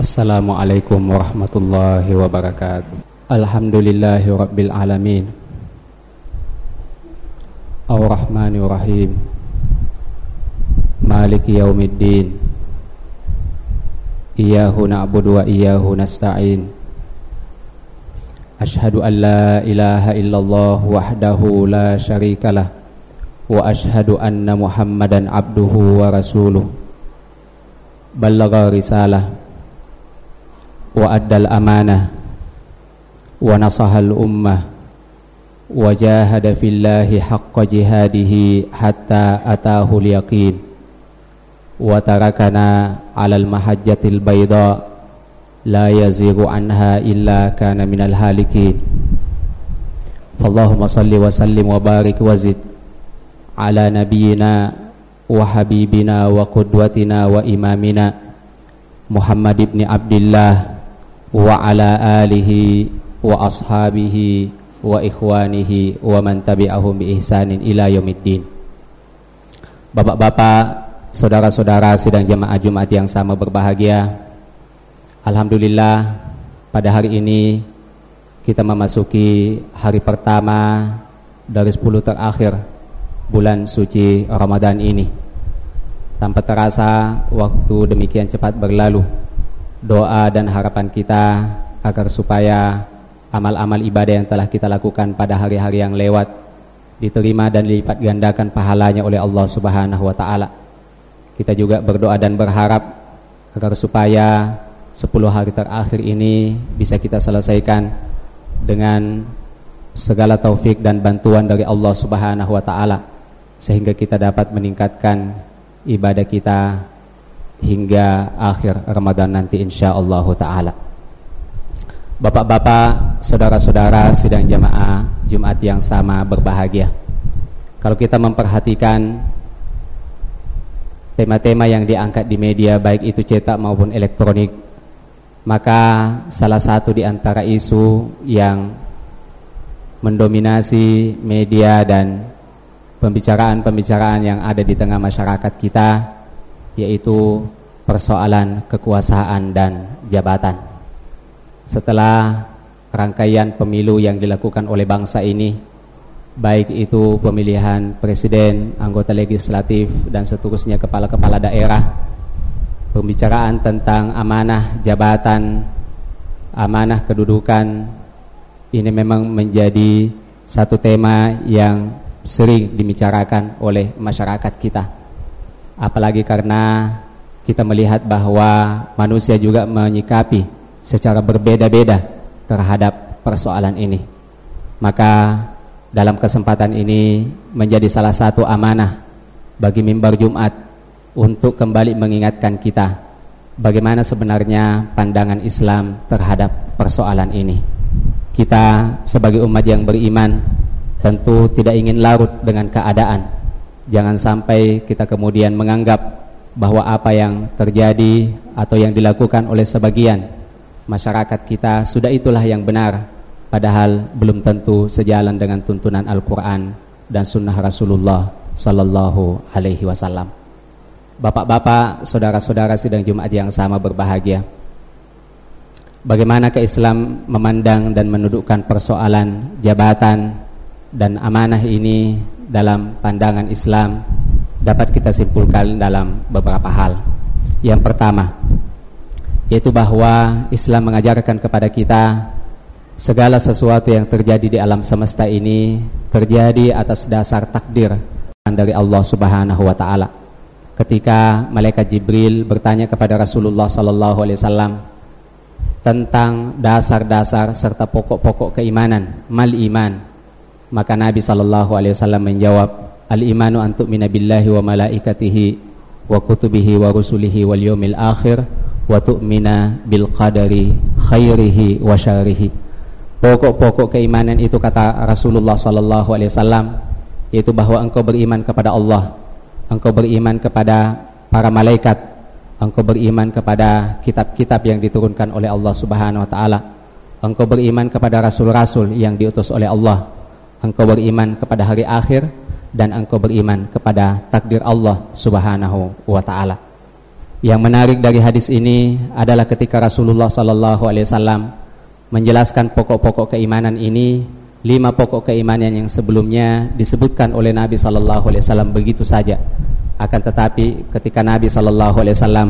Assalamualaikum warahmatullahi wabarakatuh. Alhamdulillahi rabbil alamin. Ar-Rahmanir-Rahim Maliki yaumiddin. Iyahu na'budu wa iyahu nasta'in. Ashhadu an la ilaha illallah wahdahu la Wa anna muhammadan abduhu wa rasuluh. Ballaga risalah وأدى الأمانة ونصح الأمة وجاهد في الله حق جهاده حتى أتاه اليقين وتركنا على المحجة البيضاء لا يزيغ عنها إلا كان من الهالكين فاللهم صل وسلم وبارك وزد على نبينا وحبيبنا وقدوتنا وإمامنا محمد بن عبد الله wa ala alihi wa ashabihi wa ikhwanihi wa man tabi'ahum bi ihsanin ila yaumiddin. Bapak-bapak, saudara-saudara sidang jemaah Jumat yang sama berbahagia. Alhamdulillah pada hari ini kita memasuki hari pertama dari 10 terakhir bulan suci Ramadan ini. Tanpa terasa waktu demikian cepat berlalu doa dan harapan kita agar supaya amal-amal ibadah yang telah kita lakukan pada hari-hari yang lewat diterima dan dilipat gandakan pahalanya oleh Allah Subhanahu wa taala. Kita juga berdoa dan berharap agar supaya 10 hari terakhir ini bisa kita selesaikan dengan segala taufik dan bantuan dari Allah Subhanahu wa taala sehingga kita dapat meningkatkan ibadah kita hingga akhir Ramadan nanti insyaallah taala. Bapak-bapak, saudara-saudara sidang jamaah Jumat yang sama berbahagia. Kalau kita memperhatikan tema-tema yang diangkat di media baik itu cetak maupun elektronik, maka salah satu di antara isu yang mendominasi media dan pembicaraan-pembicaraan yang ada di tengah masyarakat kita yaitu persoalan kekuasaan dan jabatan. Setelah rangkaian pemilu yang dilakukan oleh bangsa ini, baik itu pemilihan presiden, anggota legislatif, dan seterusnya kepala-kepala daerah, pembicaraan tentang amanah jabatan, amanah kedudukan, ini memang menjadi satu tema yang sering dibicarakan oleh masyarakat kita apalagi karena kita melihat bahwa manusia juga menyikapi secara berbeda-beda terhadap persoalan ini. Maka dalam kesempatan ini menjadi salah satu amanah bagi mimbar Jumat untuk kembali mengingatkan kita bagaimana sebenarnya pandangan Islam terhadap persoalan ini. Kita sebagai umat yang beriman tentu tidak ingin larut dengan keadaan Jangan sampai kita kemudian menganggap bahwa apa yang terjadi atau yang dilakukan oleh sebagian masyarakat kita sudah itulah yang benar padahal belum tentu sejalan dengan tuntunan Al-Qur'an dan sunnah Rasulullah sallallahu alaihi wasallam. Bapak-bapak, saudara-saudara sidang Jumat yang sama berbahagia. Bagaimana ke Islam memandang dan mendudukkan persoalan jabatan dan amanah ini dalam pandangan Islam dapat kita simpulkan dalam beberapa hal. Yang pertama, yaitu bahwa Islam mengajarkan kepada kita segala sesuatu yang terjadi di alam semesta ini terjadi atas dasar takdir dari Allah Subhanahu wa taala. Ketika malaikat Jibril bertanya kepada Rasulullah sallallahu alaihi wasallam tentang dasar-dasar serta pokok-pokok keimanan, mal iman, maka Nabi sallallahu alaihi wasallam menjawab, "Al-imanu an tu'mina billahi wa malaikatihi wa kutubihi wa rusulihi wal yawmil akhir wa tu'mina bil qadari khairihi wa syarrihi." Pokok-pokok keimanan itu kata Rasulullah sallallahu alaihi wasallam yaitu bahwa engkau beriman kepada Allah, engkau beriman kepada para malaikat, engkau beriman kepada kitab-kitab yang diturunkan oleh Allah Subhanahu wa taala, engkau beriman kepada rasul-rasul yang diutus oleh Allah engkau beriman kepada hari akhir dan engkau beriman kepada takdir Allah Subhanahu wa taala. Yang menarik dari hadis ini adalah ketika Rasulullah sallallahu alaihi wasallam menjelaskan pokok-pokok keimanan ini, lima pokok keimanan yang sebelumnya disebutkan oleh Nabi sallallahu alaihi wasallam begitu saja. Akan tetapi ketika Nabi sallallahu alaihi wasallam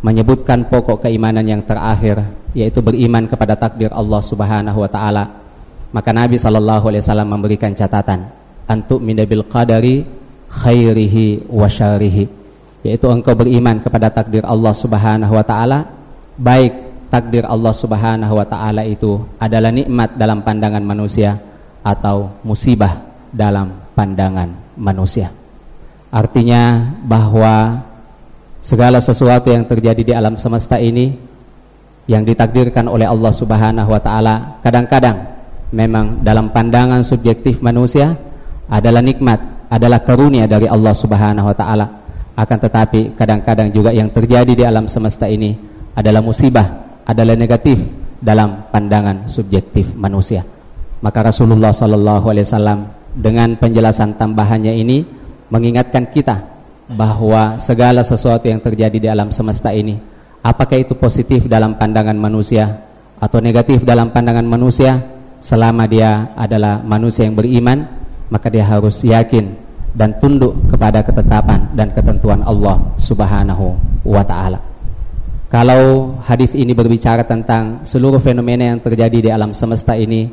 menyebutkan pokok keimanan yang terakhir yaitu beriman kepada takdir Allah Subhanahu wa taala, maka Nabi sallallahu alaihi wasallam memberikan catatan, antuk minabil qadari khairihi wa syarihi yaitu engkau beriman kepada takdir Allah Subhanahu wa taala. Baik takdir Allah Subhanahu wa taala itu adalah nikmat dalam pandangan manusia atau musibah dalam pandangan manusia. Artinya bahwa segala sesuatu yang terjadi di alam semesta ini yang ditakdirkan oleh Allah Subhanahu wa taala kadang-kadang memang dalam pandangan subjektif manusia adalah nikmat adalah karunia dari Allah Subhanahu wa taala akan tetapi kadang-kadang juga yang terjadi di alam semesta ini adalah musibah, adalah negatif dalam pandangan subjektif manusia. Maka Rasulullah sallallahu alaihi wasallam dengan penjelasan tambahannya ini mengingatkan kita bahwa segala sesuatu yang terjadi di alam semesta ini apakah itu positif dalam pandangan manusia atau negatif dalam pandangan manusia selama dia adalah manusia yang beriman maka dia harus yakin dan tunduk kepada ketetapan dan ketentuan Allah Subhanahu wa taala. Kalau hadis ini berbicara tentang seluruh fenomena yang terjadi di alam semesta ini,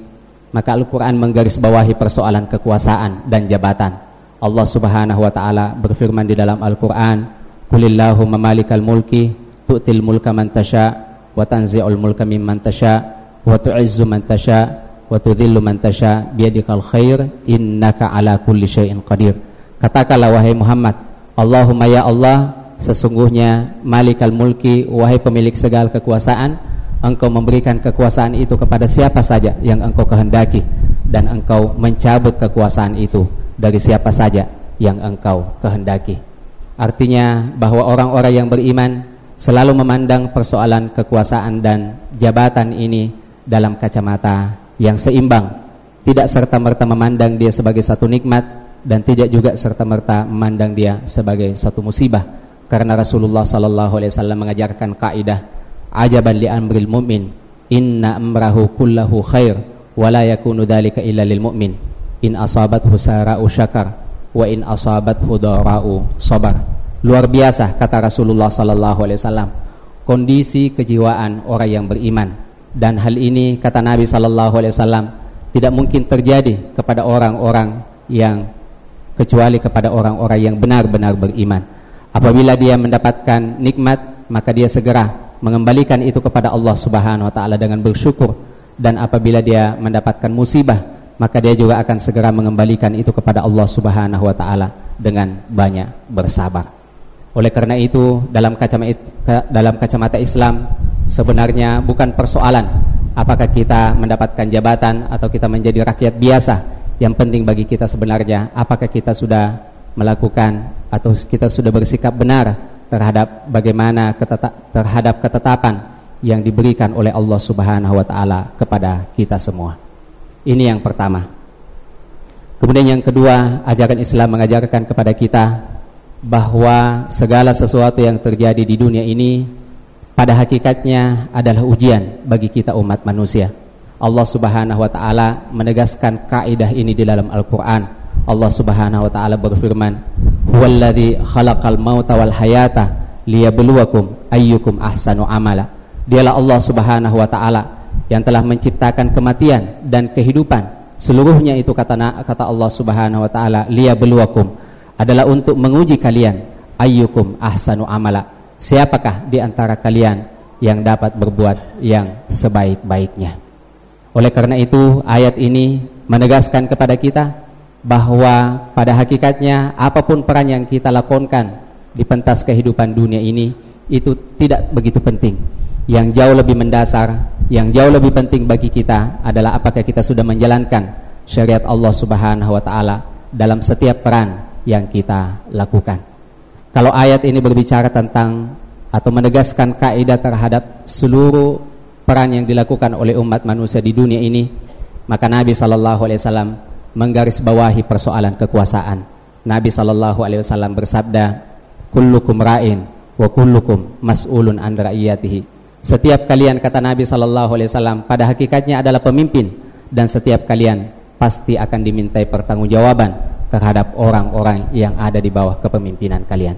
maka Al-Qur'an menggarisbawahi persoalan kekuasaan dan jabatan. Allah Subhanahu wa taala berfirman di dalam Al-Qur'an, "Qulillahumma malikal mulki tu'til mulka man tasha wa tanzi'ul mulka mimman tasha wa tu'izzu man tasha wa tudhillu man tasha biyadikal khair innaka ala kulli syai'in qadir." Katakanlah wahai Muhammad, Allahumma ya Allah, sesungguhnya Malikal Mulki, wahai pemilik segala kekuasaan, engkau memberikan kekuasaan itu kepada siapa saja yang engkau kehendaki dan engkau mencabut kekuasaan itu dari siapa saja yang engkau kehendaki. Artinya bahwa orang-orang yang beriman selalu memandang persoalan kekuasaan dan jabatan ini dalam kacamata yang seimbang, tidak serta-merta memandang dia sebagai satu nikmat dan tidak juga serta-merta memandang dia sebagai satu musibah. Karena Rasulullah sallallahu alaihi wasallam mengajarkan kaidah ajaban li amril mu'min inna amrahu kullahu khair wa la yakunu dzalika illa lil mu'min. In asabathu sara'u syakar wa in asabathu dara'u sabar. Luar biasa kata Rasulullah sallallahu alaihi wasallam kondisi kejiwaan orang yang beriman dan hal ini kata Nabi sallallahu alaihi wasallam tidak mungkin terjadi kepada orang-orang yang kecuali kepada orang-orang yang benar-benar beriman. Apabila dia mendapatkan nikmat, maka dia segera mengembalikan itu kepada Allah Subhanahu wa taala dengan bersyukur dan apabila dia mendapatkan musibah, maka dia juga akan segera mengembalikan itu kepada Allah Subhanahu wa taala dengan banyak bersabar. Oleh karena itu, dalam kacamata dalam kacamata Islam sebenarnya bukan persoalan apakah kita mendapatkan jabatan atau kita menjadi rakyat biasa yang penting bagi kita sebenarnya apakah kita sudah melakukan atau kita sudah bersikap benar terhadap bagaimana keteta terhadap ketetapan yang diberikan oleh Allah Subhanahu wa taala kepada kita semua. Ini yang pertama. Kemudian yang kedua, ajaran Islam mengajarkan kepada kita bahwa segala sesuatu yang terjadi di dunia ini pada hakikatnya adalah ujian bagi kita umat manusia. Allah Subhanahu wa taala menegaskan kaidah ini di dalam Al-Qur'an. Allah Subhanahu wa taala berfirman, "Huwallazi khalaqal mauta wal hayata liyabluwakum ayyukum ahsanu amala." Dialah Allah Subhanahu wa taala yang telah menciptakan kematian dan kehidupan. Seluruhnya itu kata kata Allah Subhanahu wa taala, liyabluwakum adalah untuk menguji kalian ayyukum ahsanu amala. Siapakah di antara kalian yang dapat berbuat yang sebaik-baiknya? Oleh karena itu ayat ini menegaskan kepada kita bahwa pada hakikatnya apa pun peran yang kita lakonkan di pentas kehidupan dunia ini itu tidak begitu penting. Yang jauh lebih mendasar, yang jauh lebih penting bagi kita adalah apakah kita sudah menjalankan syariat Allah Subhanahu wa taala dalam setiap peran yang kita lakukan. Kalau ayat ini berbicara tentang atau menegaskan kaidah terhadap seluruh peran yang dilakukan oleh umat manusia di dunia ini, maka Nabi sallallahu alaihi wasallam menggarisbawahi persoalan kekuasaan. Nabi sallallahu alaihi wasallam bersabda, "Kullukum ra'in wa kullukum mas'ulun an ra'iyatihi. Setiap kalian kata Nabi sallallahu alaihi wasallam pada hakikatnya adalah pemimpin dan setiap kalian pasti akan dimintai pertanggungjawaban terhadap orang-orang yang ada di bawah kepemimpinan kalian.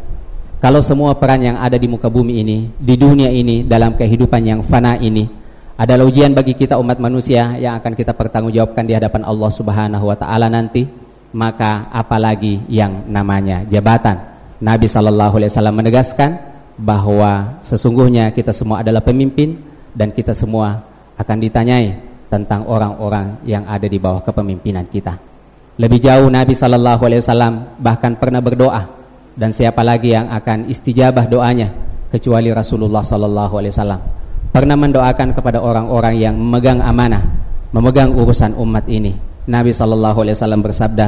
Kalau semua peran yang ada di muka bumi ini, di dunia ini, dalam kehidupan yang fana ini, adalah ujian bagi kita umat manusia yang akan kita pertanggungjawabkan di hadapan Allah Subhanahu wa taala nanti, maka apalagi yang namanya jabatan. Nabi sallallahu alaihi wasallam menegaskan bahwa sesungguhnya kita semua adalah pemimpin dan kita semua akan ditanyai tentang orang-orang yang ada di bawah kepemimpinan kita. Lebih jauh Nabi wasallam bahkan pernah berdoa. Dan siapa lagi yang akan istijabah doanya kecuali Rasulullah sallallahu alaihi wasallam? Pernah mendoakan kepada orang-orang yang memegang amanah memegang urusan umat ini. Nabi wasallam bersabda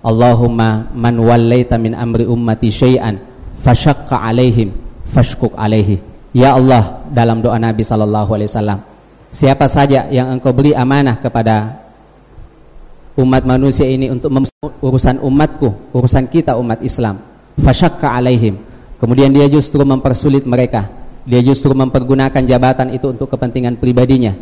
Allahumma man wallaita min amri ummati syai'an fashaqqa alaihim fashkuk alaihi. Ya Allah dalam doa Nabi wasallam siapa saja yang engkau beri amanah kepada umat manusia ini untuk urusan umatku urusan kita umat Islam fasyakka alaihim. Kemudian dia justru mempersulit mereka. Dia justru mempergunakan jabatan itu untuk kepentingan pribadinya.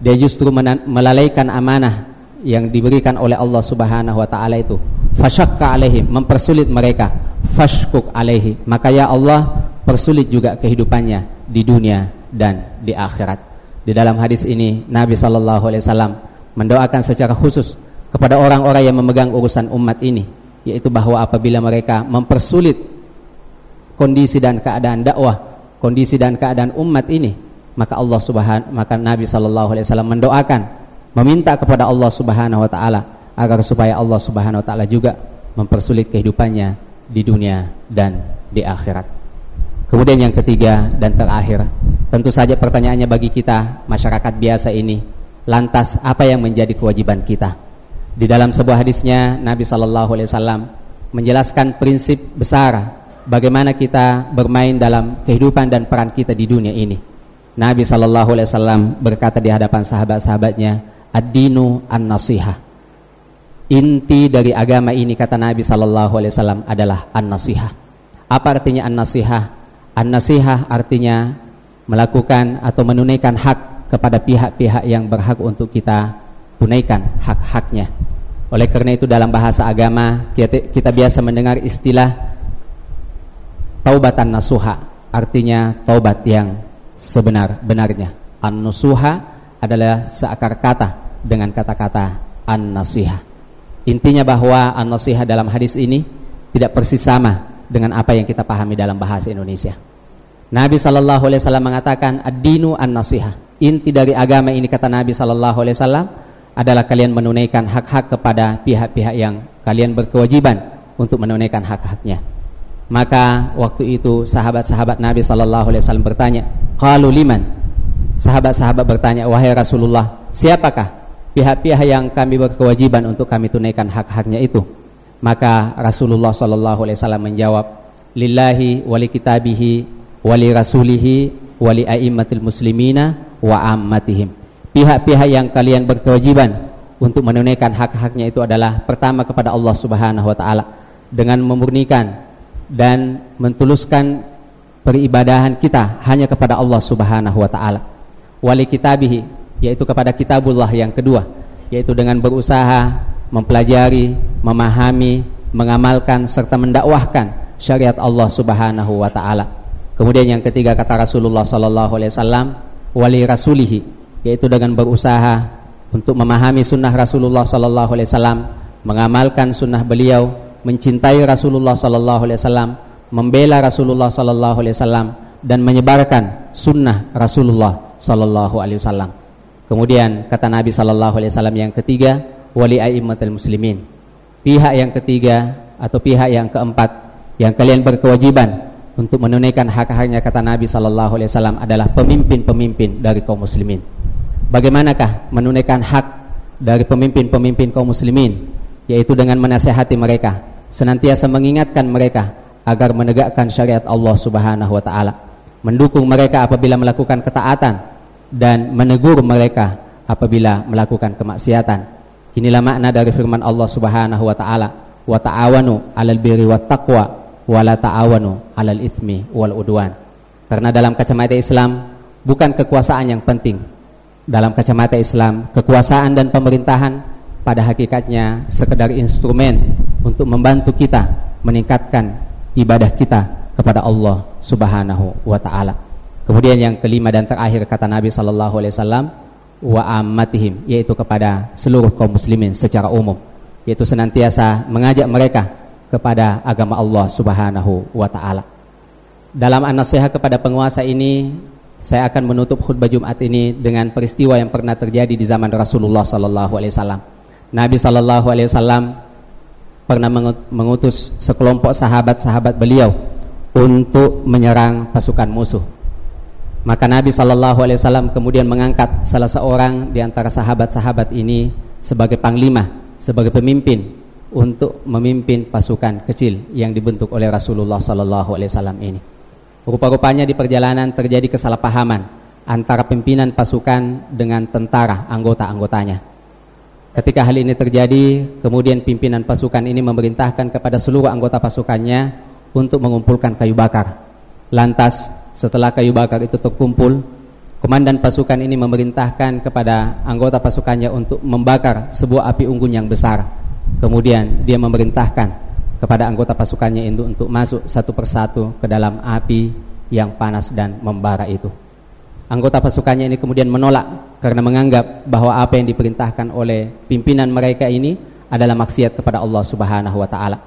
Dia justru melalaikan amanah yang diberikan oleh Allah Subhanahu wa taala itu. Fasyakka alaihim, mempersulit mereka. Fashkuk alaihi. Maka ya Allah, persulit juga kehidupannya di dunia dan di akhirat. Di dalam hadis ini Nabi sallallahu alaihi wasallam mendoakan secara khusus kepada orang-orang yang memegang urusan umat ini yaitu bahwa apabila mereka mempersulit kondisi dan keadaan dakwah, kondisi dan keadaan umat ini, maka Allah Subhanahu maka Nabi sallallahu alaihi wasallam mendoakan, meminta kepada Allah Subhanahu wa taala agar supaya Allah Subhanahu wa taala juga mempersulit kehidupannya di dunia dan di akhirat. Kemudian yang ketiga dan terakhir, tentu saja pertanyaannya bagi kita masyarakat biasa ini, lantas apa yang menjadi kewajiban kita? Di dalam sebuah hadisnya Nabi Shallallahu Alaihi Wasallam menjelaskan prinsip besar bagaimana kita bermain dalam kehidupan dan peran kita di dunia ini. Nabi Shallallahu Alaihi Wasallam berkata di hadapan sahabat-sahabatnya, ad-dinu an-nasihah. Inti dari agama ini kata Nabi Shallallahu Alaihi Wasallam adalah an-nasihah. Apa artinya an-nasihah? An-nasihah artinya melakukan atau menunaikan hak kepada pihak-pihak yang berhak untuk kita tunaikan hak-haknya. Oleh karena itu dalam bahasa agama kita, kita biasa mendengar istilah taubatan nasuha, artinya taubat yang sebenar-benarnya. An-nusuha adalah seakar kata dengan kata-kata an-nasiha. Intinya bahwa an-nasiha dalam hadis ini tidak persis sama dengan apa yang kita pahami dalam bahasa Indonesia. Nabi sallallahu alaihi wasallam mengatakan ad-dinu an-nasiha. Inti dari agama ini kata Nabi sallallahu alaihi wasallam adalah kalian menunaikan hak-hak kepada pihak-pihak yang kalian berkewajiban untuk menunaikan hak-haknya. Maka waktu itu sahabat-sahabat Nabi sallallahu alaihi wasallam bertanya, "Qalu liman?" Sahabat-sahabat bertanya, "Wahai Rasulullah, siapakah pihak-pihak yang kami berkewajiban untuk kami tunaikan hak-haknya itu?" Maka Rasulullah sallallahu alaihi wasallam menjawab, "Lillahi wali kitabihi wali rasulihi wali aimmatil muslimina wa ammatihim." Pihak-pihak yang kalian berkewajiban untuk menunaikan hak-haknya itu adalah pertama kepada Allah Subhanahu wa taala dengan memurnikan dan mentuluskan peribadahan kita hanya kepada Allah Subhanahu wa taala. Wali kitabihi yaitu kepada kitabullah yang kedua yaitu dengan berusaha mempelajari, memahami, mengamalkan serta mendakwahkan syariat Allah Subhanahu wa taala. Kemudian yang ketiga kata Rasulullah sallallahu alaihi wasallam wali rasulihi yaitu dengan berusaha untuk memahami sunnah Rasulullah Sallallahu Alaihi Wasallam, mengamalkan sunnah beliau, mencintai Rasulullah Sallallahu Alaihi Wasallam, membela Rasulullah Sallallahu Alaihi Wasallam dan menyebarkan sunnah Rasulullah Sallallahu Alaihi Wasallam. Kemudian kata Nabi Sallallahu Alaihi Wasallam yang ketiga, wali aimatul muslimin. Pihak yang ketiga atau pihak yang keempat yang kalian berkewajiban untuk menunaikan hak-haknya kata Nabi Sallallahu Alaihi Wasallam adalah pemimpin-pemimpin dari kaum muslimin bagaimanakah menunaikan hak dari pemimpin-pemimpin kaum muslimin yaitu dengan menasehati mereka senantiasa mengingatkan mereka agar menegakkan syariat Allah Subhanahu wa taala mendukung mereka apabila melakukan ketaatan dan menegur mereka apabila melakukan kemaksiatan inilah makna dari firman Allah Subhanahu wa taala wa ta'awanu 'alal birri wat taqwa wa la ta'awanu 'alal itsmi wal udwan Karena dalam kacamata Islam bukan kekuasaan yang penting. Dalam kacamata Islam, kekuasaan dan pemerintahan pada hakikatnya sekedar instrumen untuk membantu kita meningkatkan ibadah kita kepada Allah Subhanahu wa taala. Kemudian yang kelima dan terakhir kata Nabi sallallahu alaihi wasallam wa ammatihim yaitu kepada seluruh kaum muslimin secara umum yaitu senantiasa mengajak mereka kepada agama Allah Subhanahu wa taala. Dalam an-nasihat kepada penguasa ini saya akan menutup khutbah Jumat ini dengan peristiwa yang pernah terjadi di zaman Rasulullah sallallahu alaihi wasallam. Nabi sallallahu alaihi wasallam pernah mengutus sekelompok sahabat-sahabat beliau untuk menyerang pasukan musuh. Maka Nabi sallallahu alaihi wasallam kemudian mengangkat salah seorang di antara sahabat-sahabat ini sebagai panglima, sebagai pemimpin untuk memimpin pasukan kecil yang dibentuk oleh Rasulullah sallallahu alaihi wasallam ini. Rupa-rupanya di perjalanan terjadi kesalahpahaman antara pimpinan pasukan dengan tentara anggota-anggotanya. Ketika hal ini terjadi, kemudian pimpinan pasukan ini memerintahkan kepada seluruh anggota pasukannya untuk mengumpulkan kayu bakar. Lantas, setelah kayu bakar itu terkumpul, komandan pasukan ini memerintahkan kepada anggota pasukannya untuk membakar sebuah api unggun yang besar. Kemudian dia memerintahkan kepada anggota pasukannya itu untuk masuk satu persatu ke dalam api yang panas dan membara itu. Anggota pasukannya ini kemudian menolak karena menganggap bahwa apa yang diperintahkan oleh pimpinan mereka ini adalah maksiat kepada Allah Subhanahu wa taala.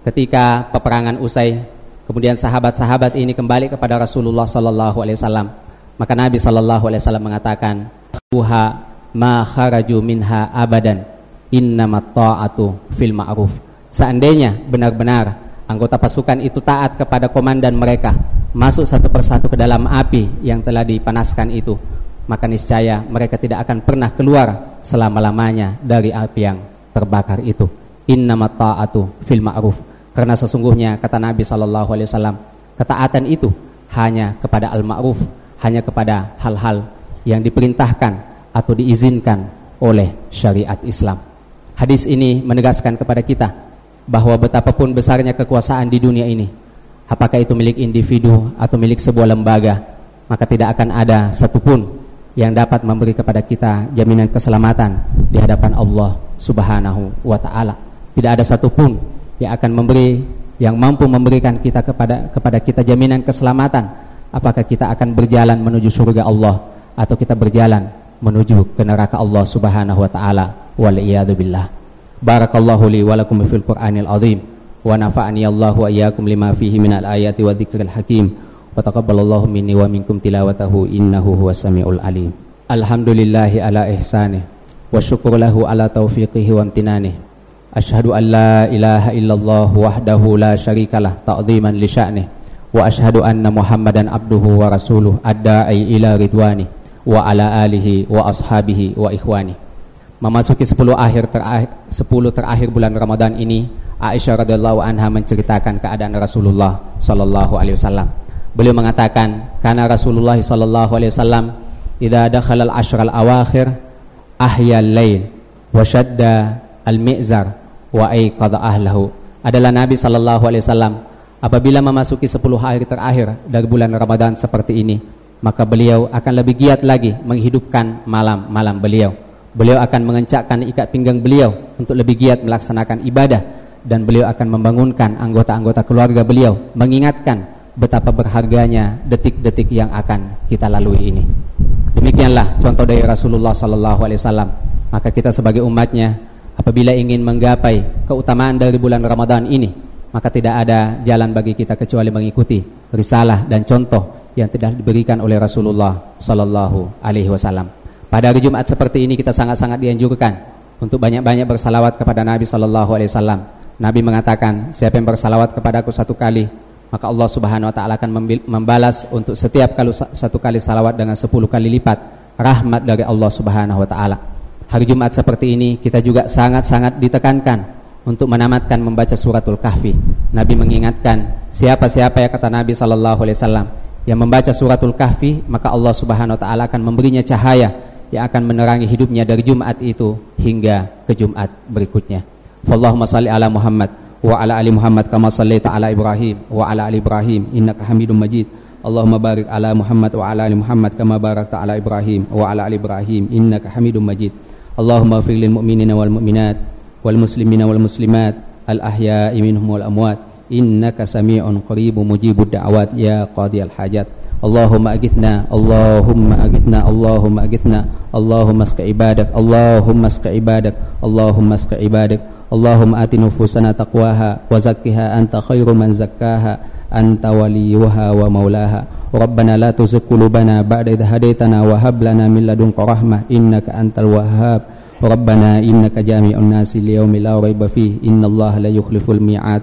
Ketika peperangan usai, kemudian sahabat-sahabat ini kembali kepada Rasulullah sallallahu alaihi wasallam. Maka Nabi sallallahu alaihi wasallam mengatakan, "Uha ma kharaju minha abadan. Innamat ta'atu fil ma'ruf." Seandainya benar-benar anggota pasukan itu taat kepada komandan mereka, masuk satu persatu ke dalam api yang telah dipanaskan itu, maka niscaya mereka tidak akan pernah keluar selama-lamanya dari api yang terbakar itu. Innamat ta'atu fil ma'ruf. Karena sesungguhnya kata Nabi wasallam, ketaatan itu hanya kepada al-ma'ruf, hanya kepada hal-hal yang diperintahkan atau diizinkan oleh syariat Islam. Hadis ini menegaskan kepada kita bahwa betapapun besarnya kekuasaan di dunia ini, apakah itu milik individu atau milik sebuah lembaga, maka tidak akan ada satupun yang dapat memberi kepada kita jaminan keselamatan di hadapan Allah Subhanahu wa taala. Tidak ada satupun yang akan memberi yang mampu memberikan kita kepada kepada kita jaminan keselamatan apakah kita akan berjalan menuju surga Allah atau kita berjalan menuju ke neraka Allah Subhanahu wa taala wal billah. Barakallahu li wa lakum fil Qur'anil azim wa nafa'ani Allah wa iyyakum lima fihi minal ayati wa dzikril hakim wa taqabbalallahu minni wa minkum tilawatahu innahu huwas samiul alim. Alhamdulillahi ala ihsanih wa syukur lahu ala taufiqihi wa amtinanih. Ashhadu an la ilaha illallah wahdahu la syarikalah ta'ziman li sya'nih wa ashhadu anna Muhammadan abduhu wa rasuluh ad-da'i ila ridwani wa ala alihi wa ashabihi wa ikhwani memasuki 10 akhir terakhir 10 terakhir bulan Ramadan ini Aisyah radhiyallahu anha menceritakan keadaan Rasulullah sallallahu alaihi wasallam. Beliau mengatakan, karena Rasulullah sallallahu alaihi wasallam idza dakhala al-ashr al-awakhir ahya al-lail wa shadda al-mi'zar wa ayqadha ahlahu. Adalah Nabi sallallahu alaihi wasallam apabila memasuki 10 hari terakhir dari bulan Ramadan seperti ini, maka beliau akan lebih giat lagi menghidupkan malam-malam beliau Beliau akan mengencakkan ikat pinggang beliau untuk lebih giat melaksanakan ibadah dan beliau akan membangunkan anggota-anggota keluarga beliau mengingatkan betapa berharganya detik-detik yang akan kita lalui ini. Demikianlah contoh dari Rasulullah sallallahu alaihi wasallam. Maka kita sebagai umatnya apabila ingin menggapai keutamaan dari bulan Ramadan ini, maka tidak ada jalan bagi kita kecuali mengikuti risalah dan contoh yang telah diberikan oleh Rasulullah sallallahu alaihi wasallam. Pada hari Jumat seperti ini kita sangat-sangat dianjurkan untuk banyak-banyak bersalawat kepada Nabi Sallallahu Alaihi Wasallam. Nabi mengatakan, siapa yang bersalawat kepadaku satu kali, maka Allah Subhanahu Wa Taala akan membalas untuk setiap kali satu kali salawat dengan sepuluh kali lipat rahmat dari Allah Subhanahu Wa Taala. Hari Jumat seperti ini kita juga sangat-sangat ditekankan untuk menamatkan membaca suratul kahfi. Nabi mengingatkan siapa-siapa ya kata Nabi Sallallahu Alaihi Wasallam yang membaca suratul kahfi maka Allah Subhanahu Wa Taala akan memberinya cahaya yang akan menerangi hidupnya dari Jumat itu hingga ke Jumat berikutnya. Wallahumma salli ala Muhammad wa ala ali Muhammad kama sallaita ala Ibrahim wa ala ali Ibrahim innaka Hamidum Majid. Allahumma barik ala Muhammad wa ala ali Muhammad kama barakta ala Ibrahim wa ala ali Ibrahim innaka Hamidum Majid. Allahumma ighfir lil mu'minina wal mu'minat wal muslimina wal muslimat al ahya'i minhum wal amwat innaka sami'un qaribun mujibud da'awat ya qadiyal hajat. اللهم أغثنا اللهم أغثنا اللهم أغثنا اللهم اسق عبادك اللهم اسق عبادك اللهم اسق عبادك اللهم آت نفوسنا تقواها وزكها أنت خير من زكاها أنت وليها ومولاها ربنا لا تزغ قلوبنا بعد إذ هديتنا وهب لنا من لدنك رحمة إنك أنت الوهاب ربنا إنك جامع الناس ليوم لا ريب فيه إن الله لا يخلف الميعاد